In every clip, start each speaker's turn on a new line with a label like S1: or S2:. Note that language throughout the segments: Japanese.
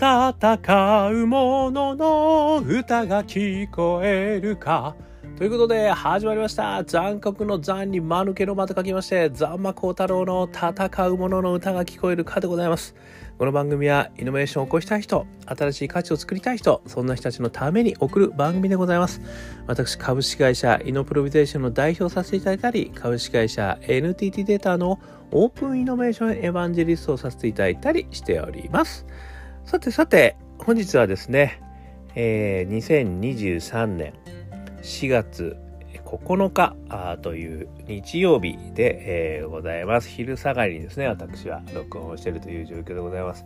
S1: 戦う者のの歌が聞こえるか。ということで始まりました。残酷の残に間抜けの間と書きましてザンマコウタロウの戦う者の歌が聞こえるかでございます。この番組はイノベーションを起こしたい人新しい価値を作りたい人そんな人たちのために送る番組でございます。私株式会社イノプロビゼーションの代表させていただいたり株式会社 NTT データのオープンイノベーションエヴァンジェリストをさせていただいたりしております。さてさて、本日はですね、えー、2023年4月9日という日曜日で、えー、ございます。昼下がりにですね、私は録音をしているという状況でございます。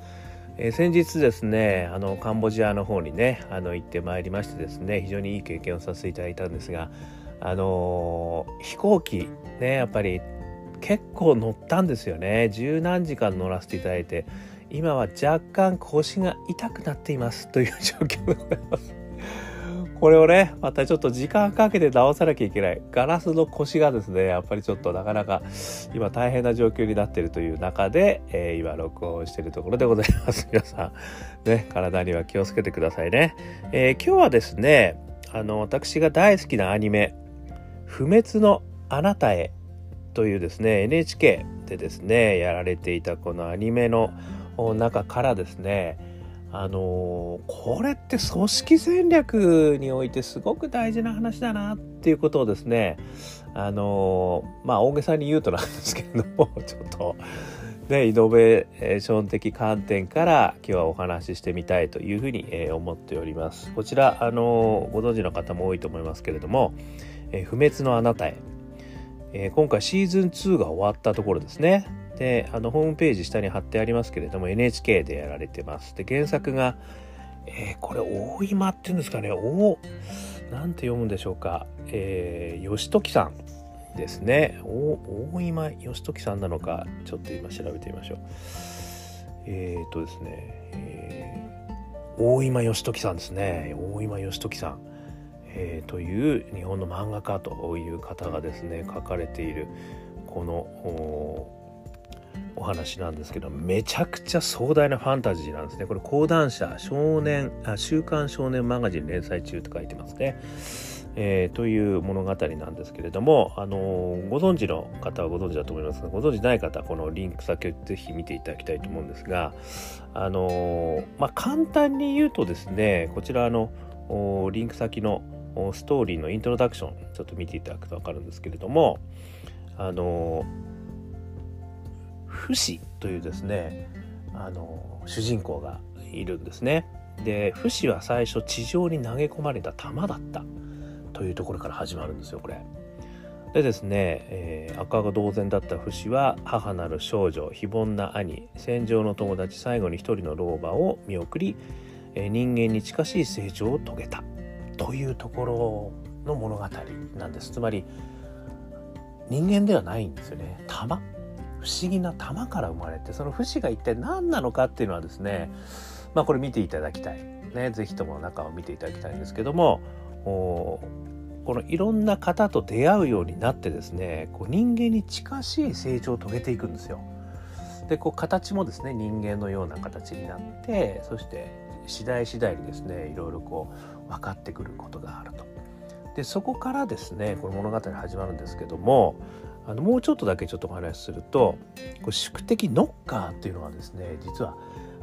S1: えー、先日ですね、あの、カンボジアの方にね、あの、行ってまいりましてですね、非常にいい経験をさせていただいたんですが、あのー、飛行機ね、やっぱり結構乗ったんですよね。十何時間乗らせていただいて、今は若干腰が痛くなっていますという状況でございます。これをね、またちょっと時間かけて直さなきゃいけない。ガラスの腰がですね、やっぱりちょっとなかなか今大変な状況になってるという中で、えー、今録音しているところでございます。皆さん、ね、体には気をつけてくださいね。えー、今日はですね、あの、私が大好きなアニメ、不滅のあなたへというですね、NHK でですね、やられていたこのアニメの中からですねあのこれって組織戦略においてすごく大事な話だなっていうことをですねあのまあ大げさに言うとなんですけれども ちょっとねイノベーション的観点から今日はお話ししてみたいというふうに、思っております。こちらあのご存知の方も多いと思いますけれども「え不滅のあなたへ」え今回シーズン2が終わったところですね。であのホームページ下に貼ってありますけれども NHK でやられてます。で原作が、えー、これ大今っていうんですかね。おなんて読むんでしょうか、えー、義時さんですね。大今義時さんなのかちょっと今調べてみましょう。えっ、ー、とですね、えー、大今義時さんですね。大今義時さん。えー、という日本の漫画家という方がですね書かれているこのお話なんですけどめちゃくちゃ壮大なファンタジーなんですね。これ講談社少年あ週刊少年マガジン連載中と書いてますね、えー、という物語なんですけれどもあのー、ご存知の方はご存知だと思いますがご存知ない方はこのリンク先をぜひ見ていただきたいと思うんですがあのー、まあ簡単に言うとですねこちらのリンク先のストーリーのイントロダクションちょっと見ていただくと分かるんですけれどもあのフシというですねあの主人公がいるんですね。でフシは最初地上に投げ込まれた弾だったというところから始まるんですよこれ。でですね、えー、赤が同然だったフシは母なる少女非凡な兄戦場の友達最後に一人の老婆を見送り、えー、人間に近しい成長を遂げたというところの物語なんですつまり人間ではないんですよね玉不思議な玉から生まれてその不思が一体何なのかっていうのはですねまあこれ見ていただきたいね是非とも中を見ていただきたいんですけどもこのいろんな方と出会うようになってですねこう人間に近しい成長を遂げていくんですよ。でこう形もですね人間のような形になってそして次第次第にですねいろいろこう分かってくることがあると。でそこからですねこの物語始まるんですけどもあのもうちょっとだけちょっとお話しするとこ宿敵ノッカーっていうのはですね実は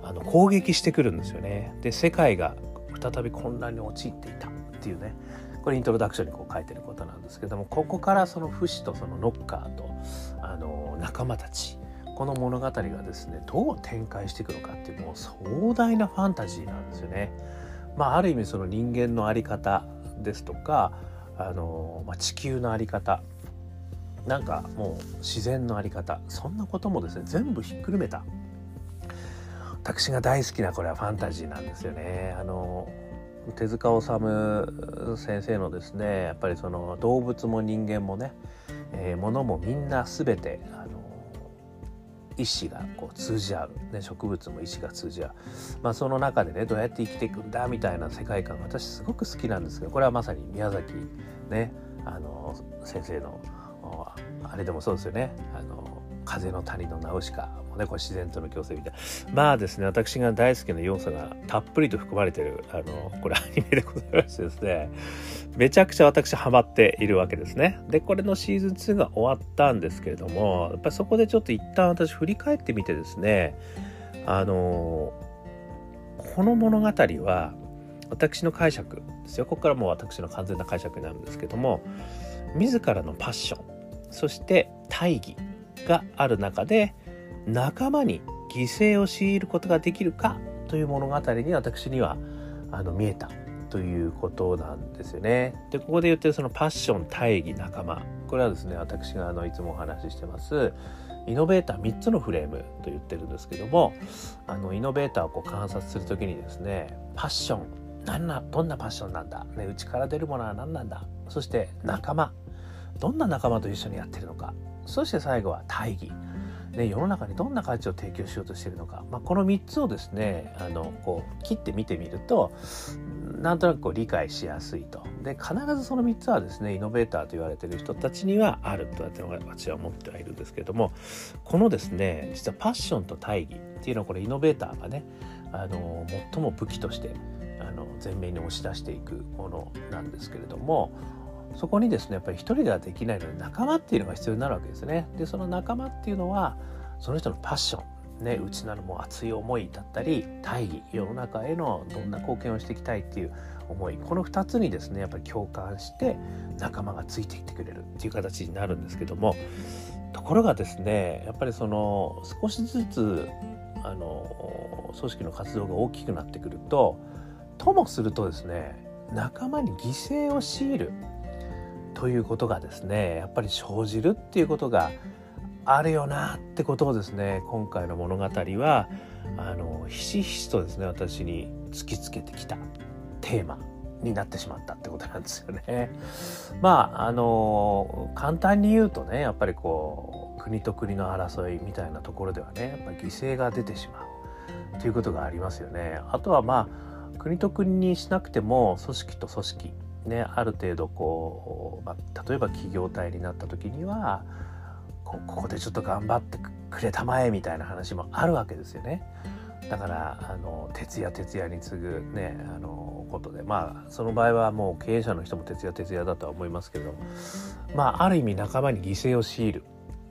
S1: あの攻撃してくるんですよね。で世界が再び混乱に陥っていたっていうねこれイントロダクションにこう書いてることなんですけどもここからその不死とそのノッカーとあの仲間たちこの物語がですねどう展開していくのかっていうもう壮大なファンタジーなんですよね。まあ、ある意味その人間の在り方ですとかあの、まあ、地球の在り方なんかもう自然の在り方。そんなこともですね全部ひっくるめた。私が大好きなこれはファンタジーなんですよね。あの手塚治虫先生のですねやっぱりその動物も人間もね、えー、物もみんな全てあの意志がこう通じ合う、ね、植物も意志が通じ合う、まあ、その中でねどうやって生きていくんだみたいな世界観私すごく好きなんですけどこれはまさに宮崎ねあの先生のあれでもそうですよね。あの風の谷のナウシカもねこれ自然との共生みたいな。まあですね私が大好きな要素がたっぷりと含まれてるあのこれアニメでございましてですね。めちゃくちゃ私ハマっているわけですね。でこれのシーズン2が終わったんですけれどもやっぱりそこでちょっと一旦私振り返ってみてですね。あのこの物語は私の解釈ですよ。ここからもう私の完全な解釈になるんですけども自らのパッション。そして大義がある中で仲間に犠牲を強いることができるかという物語に私にはあの見えたということなんですよね。でここで言ってるそのパッション大義仲間。これはですね私があのいつもお話ししてますイノベーター3つのフレームと言ってるんですけどもあのイノベーターをこう観察する時にですねパッション何などんなパッションなんだ、ね、内から出るものは何なんだ。そして仲間。どんな仲間と一緒にやってるのか。そして最後は大義。ね、世の中にどんな価値を提供しようとしているのか、まあ、この3つをですねあのこう切って見てみるとなんとなくこう理解しやすいと。で必ずその3つはですねイノベーターと言われてる人たちにはあると私は思ってはいるんですけどもこのですね実はパッションと大義っていうのはこれイノベーターがねあの最も武器としてあの前面に押し出していくものなんですけれどもそこにですねやっぱり一人ではできないので仲間っていうのが必要になるわけですね。でその仲間っていうのはその人のパッション。ね、内なるもう熱い思いだったり大義世の中へのどんな貢献をしていきたいっていう思い。この2つにですねやっぱり共感して仲間がついていってくれるっていう形になるんですけども。ところがですねやっぱりその少しずつあの組織の活動が大きくなってくるとともするとですね仲間に犠牲を強いるということがですねやっぱり生じるっていうことがあるよなってことをですね今回の物語はあのひしひしとですね私に突きつけてきたテーマになってしまったってことなんですよね。まああの簡単に言うとねやっぱりこう国と国の争いみたいなところではねやっぱ犠牲が出てしまうということがありますよね。あとはまあ国と国にしなくても組織と組織ねある程度こう、まあ、例えば企業体になった時にはここでちょっと頑張ってくれたまえみたいな話もあるわけですよね。だからあの徹夜徹夜に次ぐねあのことで。まあその場合はもう経営者の人も徹夜徹夜だとは思いますけどまあある意味仲間に犠牲を強いる。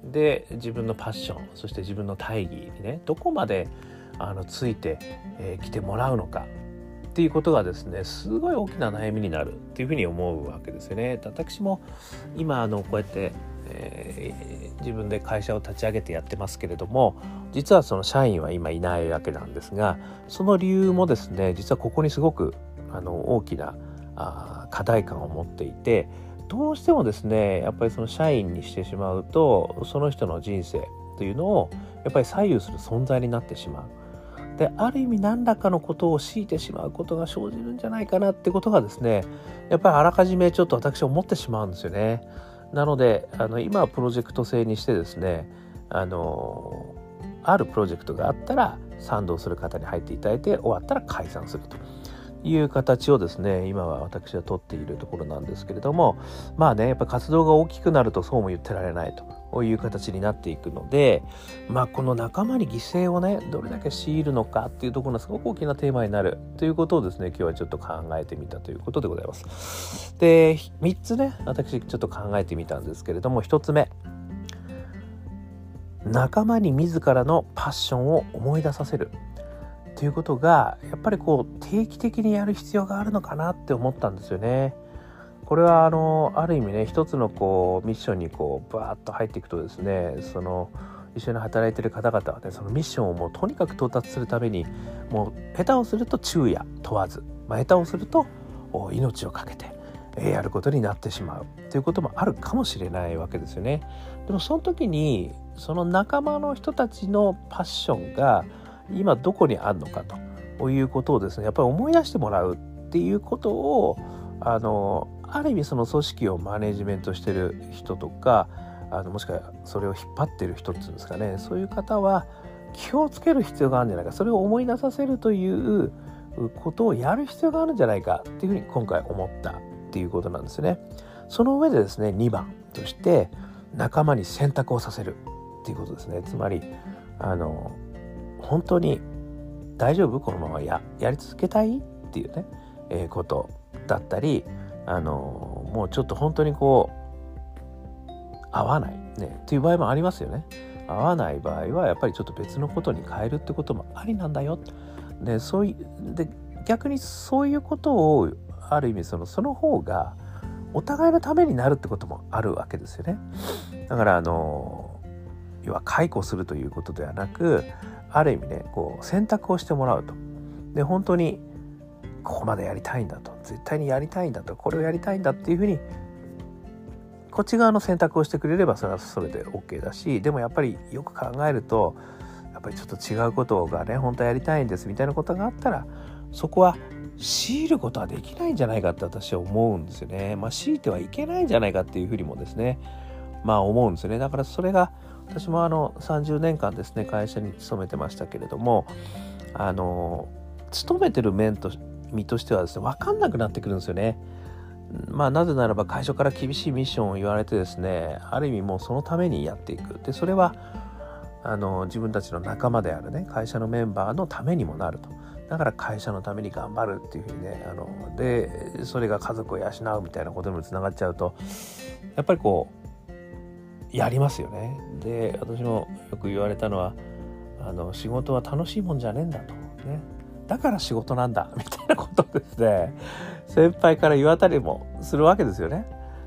S1: で自分のパッションそして自分の大義にねどこまであのついてき、えー、てもらうのか。っていうことがですねすごい大きな悩みになるっていうふうに思うわけですよね。私も今あのこうやってえー、自分で会社を立ち上げてやってますけれども実はその社員は今いないわけなんですがその理由もですね実はここにすごくあの大きなあ課題感を持っていてどうしてもですねやっぱりその社員にしてしまうとその人の人生というのをやっぱり左右する存在になってしまう。である意味何らかのことを強いてしまうことが生じるんじゃないかなってことがですねやっぱりあらかじめちょっと私は思ってしまうんですよね。なのであの今はプロジェクト制にしてですねあのあるプロジェクトがあったら賛同する方に入っていただいて終わったら解散するという形をですね今は私は取っているところなんですけれどもまあねやっぱ活動が大きくなるとそうも言ってられないとこういう形になっていくので、まあ、この仲間に犠牲をねどれだけ強いるのかっていうところがすごく大きなテーマになるということをですね今日はちょっと考えてみたということでございます。で3つね私ちょっと考えてみたんですけれども1つ目仲間に自らのパッションを思い出させるということがやっぱりこう定期的にやる必要があるのかなって思ったんですよね。これはあのある意味ね一つのこうミッションにこうバーッと入っていくとですねその一緒に働いてる方々はねそのミッションをもうとにかく到達するためにもう下手をすると昼夜問わず、まあ、下手をすると命を懸けてやることになってしまうということもあるかもしれないわけですよね。でもその時にその仲間の人たちのパッションが今どこにあるのかということをですねやっぱり思い出してもらうっていうことをあのある意味その組織をマネジメントしてる人とかあのもしくはそれを引っ張ってる人っていうんですかね。そういう方は気をつける必要があるんじゃないか。それを思い出させるということをやる必要があるんじゃないかっていうふうに今回思ったっていうことなんですね。その上でですね2番として仲間に選択をさせるっていうことですね。つまりあの本当に大丈夫？このままややり続けたい？っていうね、えー、ことだったりあのもうちょっと本当にこう合わないねっていう場合もありますよね。合わない場合はやっぱりちょっと別のことに変えるってこともありなんだよ。でそういで逆にそういうことをある意味そのその方がお互いのためになるってこともあるわけですよね。だからあの要は解雇するということではなくある意味ねこう選択をしてもらうと。で本当にここまでやりたいんだと絶対にやりたいんだとこれをやりたいんだっていうふうにこっち側の選択をしてくれればそれはそれで OK だしでもやっぱりよく考えるとやっぱりちょっと違うことがね本当はやりたいんですみたいなことがあったらそこは強いることはできないんじゃないかって私は思うんですよね。まあ強いてはいけないんじゃないかっていうふうにもですねまあ思うんですよね。だからそれが私もあの30年間ですね会社に勤めてましたけれどもあの勤めてる面と身としてはですね分かんなくなってくるんですよね。まあなぜならば会社から厳しいミッションを言われてですねある意味もうそのためにやっていく。でそれはあの自分たちの仲間であるね会社のメンバーのためにもなると。だから会社のために頑張るっていうふうにねあのでそれが家族を養うみたいなことにもつながっちゃうとやっぱりこうやりますよね。で私もよく言われたのはあの仕事は楽しいもんじゃねえんだと。ね。だから仕事なんだ みたいなことですね先輩から言わたりもするわけですよね。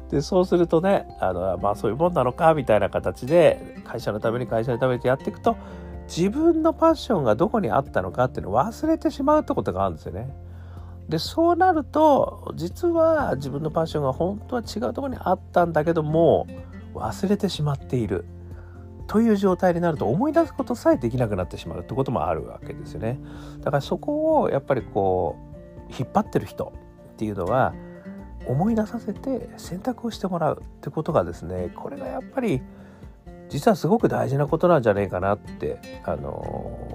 S1: でそうするとねあのまあそういうもんなのかみたいな形で会社のために会社のためにやっていくと自分のパッションがどこにあったのかっていうのを忘れてしまうってことがあるんですよね。でそうなると実は自分のパッションが本当は違うとこにあったんだけども忘れてしまっている。という状態になると思い出すことさえできなくなってしまうってこともあるわけですよね。だからそこをやっぱりこう引っ張ってる人っていうのは思い出させて選択をしてもらうってことがですねこれがやっぱり実はすごく大事なことなんじゃねえかなってあの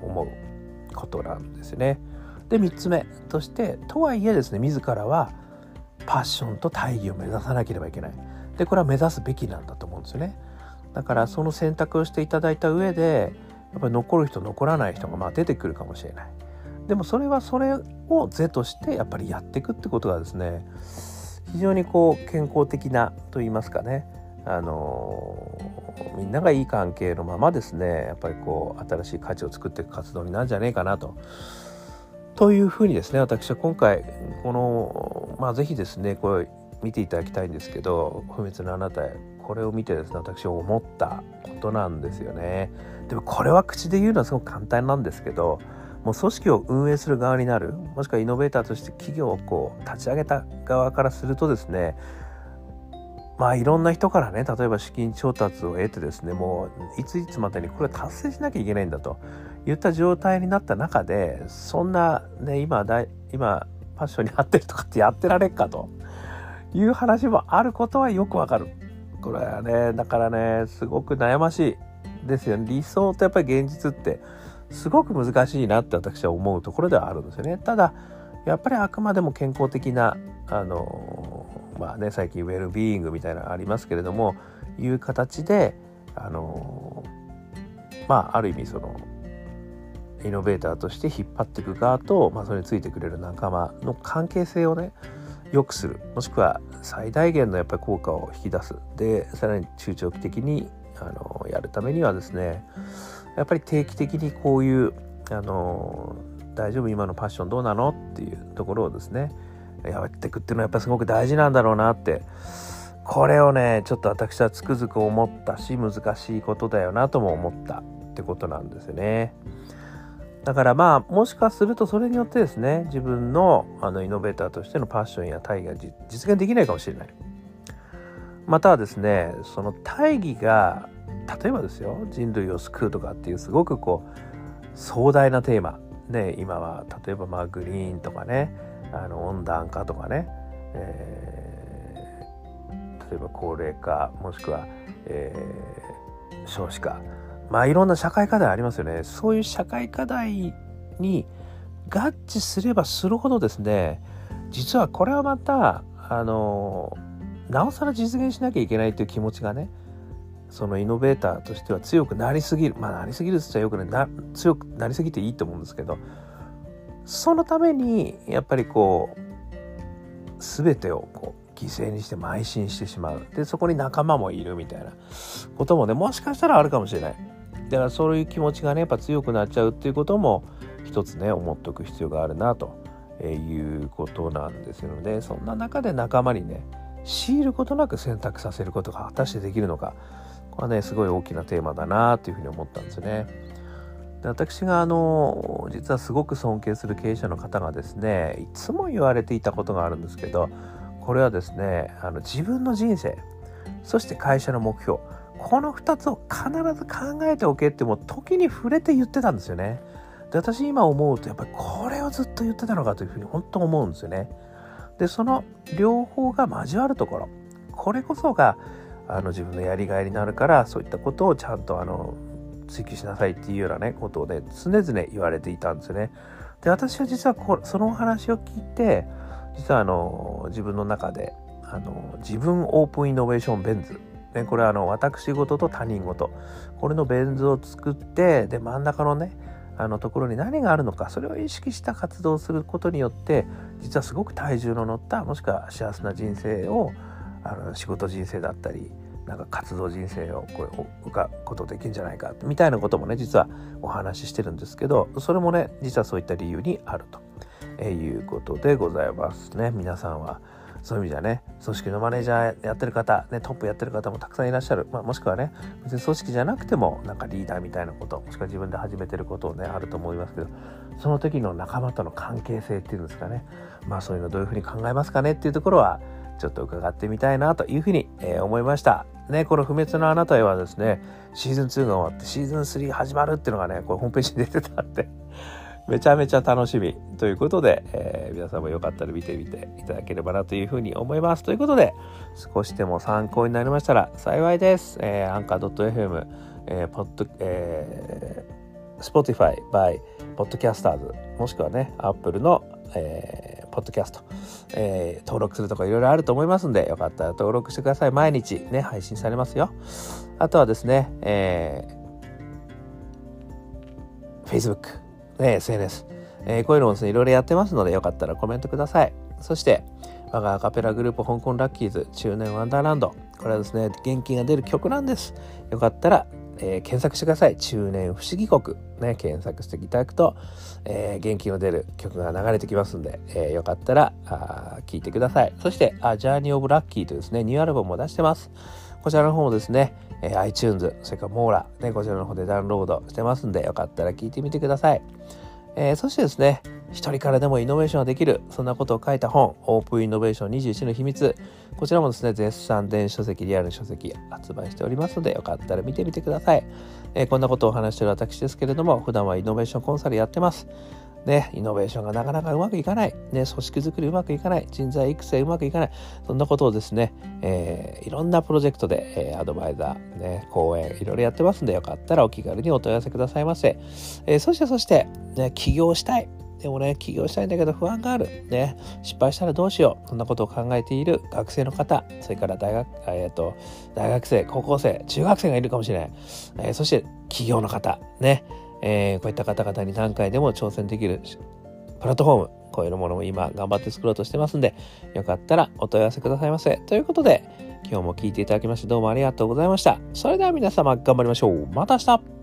S1: 思うことなんですね。で3つ目としてとはいえですね自らはパッションと大義を目指さなければいけない。でこれは目指すべきなんだと思うんですよね。だからその選択をしていただいた上でやっぱり残る人残らない人がまあ出てくるかもしれないでもそれはそれを是としてやっぱりやっていくってことがですね非常にこう健康的なと言いますかねあのみんながいい関係のままですねやっぱりこう新しい価値を作っていく活動になるんじゃねえかなと。というふうにですね私は今回このまあ是非ですねこれ見ていただきたいんですけど「不滅のあなたへ」これを見てですね私思ったことなんですよねでもこれは口で言うのはすごく簡単なんですけどもう組織を運営する側になるもしくはイノベーターとして企業をこう立ち上げた側からするとですねまあいろんな人からね例えば資金調達を得てですねもういついつまでにこれを達成しなきゃいけないんだといった状態になった中でそんなね今だ今パッションに合ってるとかってやってられっかという話もあることはよくわかる。これはねだからねすごく悩ましい。ですよね。理想とやっぱり現実ってすごく難しいなって私は思うところではあるんですよね。ただやっぱりあくまでも健康的なあのまあね最近ウェルビーイングみたいなのありますけれどもいう形であのまあある意味そのイノベーターとして引っ張っていく側と、まあ、それについてくれる仲間の関係性をね良くする。もしくは最大限のやっぱり効果を引き出す。でさらに中長期的にあのやるためにはですねやっぱり定期的にこういうあの大丈夫？今のパッションどうなの？っていうところをですねやっていくっていうのはやっぱりすごく大事なんだろうなって。これをねちょっと私はつくづく思ったし難しいことだよなとも思ったってことなんですよね。だからまあもしかするとそれによってですね自分のあのイノベーターとしてのパッションや大義が実現できないかもしれない。またはですねその大義が例えばですよ人類を救うとかっていうすごくこう壮大なテーマ。ね今は例えばまあグリーンとかねあの温暖化とかね、えー、例えば高齢化もしくは、えー、少子化。まあいろんな社会課題ありますよね。そういう社会課題に合致すればするほどですね、実はこれはまた、あの、なおさら実現しなきゃいけないという気持ちがね、そのイノベーターとしては強くなりすぎる。まあなりすぎるっつっちゃよくねな強くなりすぎていいと思うんですけどそのためにやっぱりこう全てをこう犠牲にして邁進してしまう。でそこに仲間もいるみたいなこともねもしかしたらあるかもしれない。だからそういう気持ちがねやっぱ強くなっちゃうっていうことも一つね思っておく必要があるなということなんですよねそんな中で仲間にね強いることなく選択させることが果たしてできるのかこれはねすごい大きなテーマだなというふうに思ったんですよね。で私があの実はすごく尊敬する経営者の方がですねいつも言われていたことがあるんですけどこれはですねあの自分の人生そして会社の目標この2つを必ず考えておけってもう時に触れて言ってたんですよね。で私今思うとやっぱりこれをずっと言ってたのかというふうに本当思うんですよね。でその両方が交わるところこれこそがあの自分のやりがいになるからそういったことをちゃんとあの追求しなさいっていうようなねことをね常々言われていたんですよね。で私は実はこそのお話を聞いて実はあの自分の中であの自分オープンイノベーションベン図ね、これはあの私事と他人事。これのベン図を作ってで真ん中のねあのところに何があるのかそれを意識した活動をすることによって実はすごく体重の乗ったもしくは幸せな人生をあの仕事人生だったりなんか活動人生をこう浮かことできるんじゃないかみたいなこともね実はお話ししてるんですけどそれもね実はそういった理由にあるということでございますね。皆さんはそういう意味じゃね組織のマネージャーやってる方、ね、トップやってる方もたくさんいらっしゃる、まあ、もしくはね別に組織じゃなくてもなんかリーダーみたいなこともしくは自分で始めてることをねあると思いますけどその時の仲間との関係性っていうんですかね。まあそういうのどういうふうに考えますかねっていうところはちょっと伺ってみたいなというふうに、えー、思いました。ね、この不滅のあなたへはですね、シーズン2が終わってシーズン3始まるっていうのがね、これホームページに出てたんで、めちゃめちゃ楽しみということで、えー、皆さんもよかったら見てみていただければなというふうに思います。ということで、少しでも参考になりましたら幸いです。えー、アンカー .fm、えー、ポッド、えー、Spotify by Podcasters もしくはね、Apple の、えー、ポッドキャスト、えー、登録するとかいろいろあると思いますんで、よかったら登録してください。毎日ね、配信されますよ。あとはですね、えー、Facebook、ね、SNS、えー、こういうのをですね、いろいろやってますので、よかったらコメントください。そして、我がアカペラグループ香港ラッキーズ中年ワンダーランド。これはですね、元気が出る曲なんです。よかったら、えー、検索してください。中年不思議国。ね、検索していただくと、えー、元気の出る曲が流れてきますんで、えー、よかったらあ聞いてください。そしてあ、ジャーニーオブラッキーというですね、ニューアルバムも出してます。こちらの方もですね、えー、iTunes、それからモーラ、ね、こちらの方でダウンロードしてますんで、よかったら聞いてみてください。えー、そしてですね、一人からでもイノベーションができる、そんなことを書いた本、オープンイノベーション21の秘密。こちらもですね、絶賛電子書籍、リアル書籍発売しておりますので、よかったら見てみてください。えー、こんなことをお話している私ですけれども、普段はイノベーションコンサルやってます。ね、イノベーションがなかなかうまくいかない、ね、組織づくりうまくいかない、人材育成うまくいかない、そんなことをですね、えー、いろんなプロジェクトで、えー、アドバイザー、ね、講演、いろいろやってますんで、よかったらお気軽にお問い合わせくださいませ。えー、そしてそして、ね、起業したい。でもね、起業したいんだけど不安がある。ね、失敗したらどうしよう。そんなことを考えている学生の方、それから大学、えっ、ー、と、大学生、高校生、中学生がいるかもしれない。えー、そして起業の方、ね、えー、こういった方々に何回でも挑戦できるプラットフォーム、こういうものも今頑張って作ろうとしてますんで、よかったらお問い合わせくださいませ。ということで、今日も聞いていただきましてどうもありがとうございました。それでは皆様頑張りましょう。また明日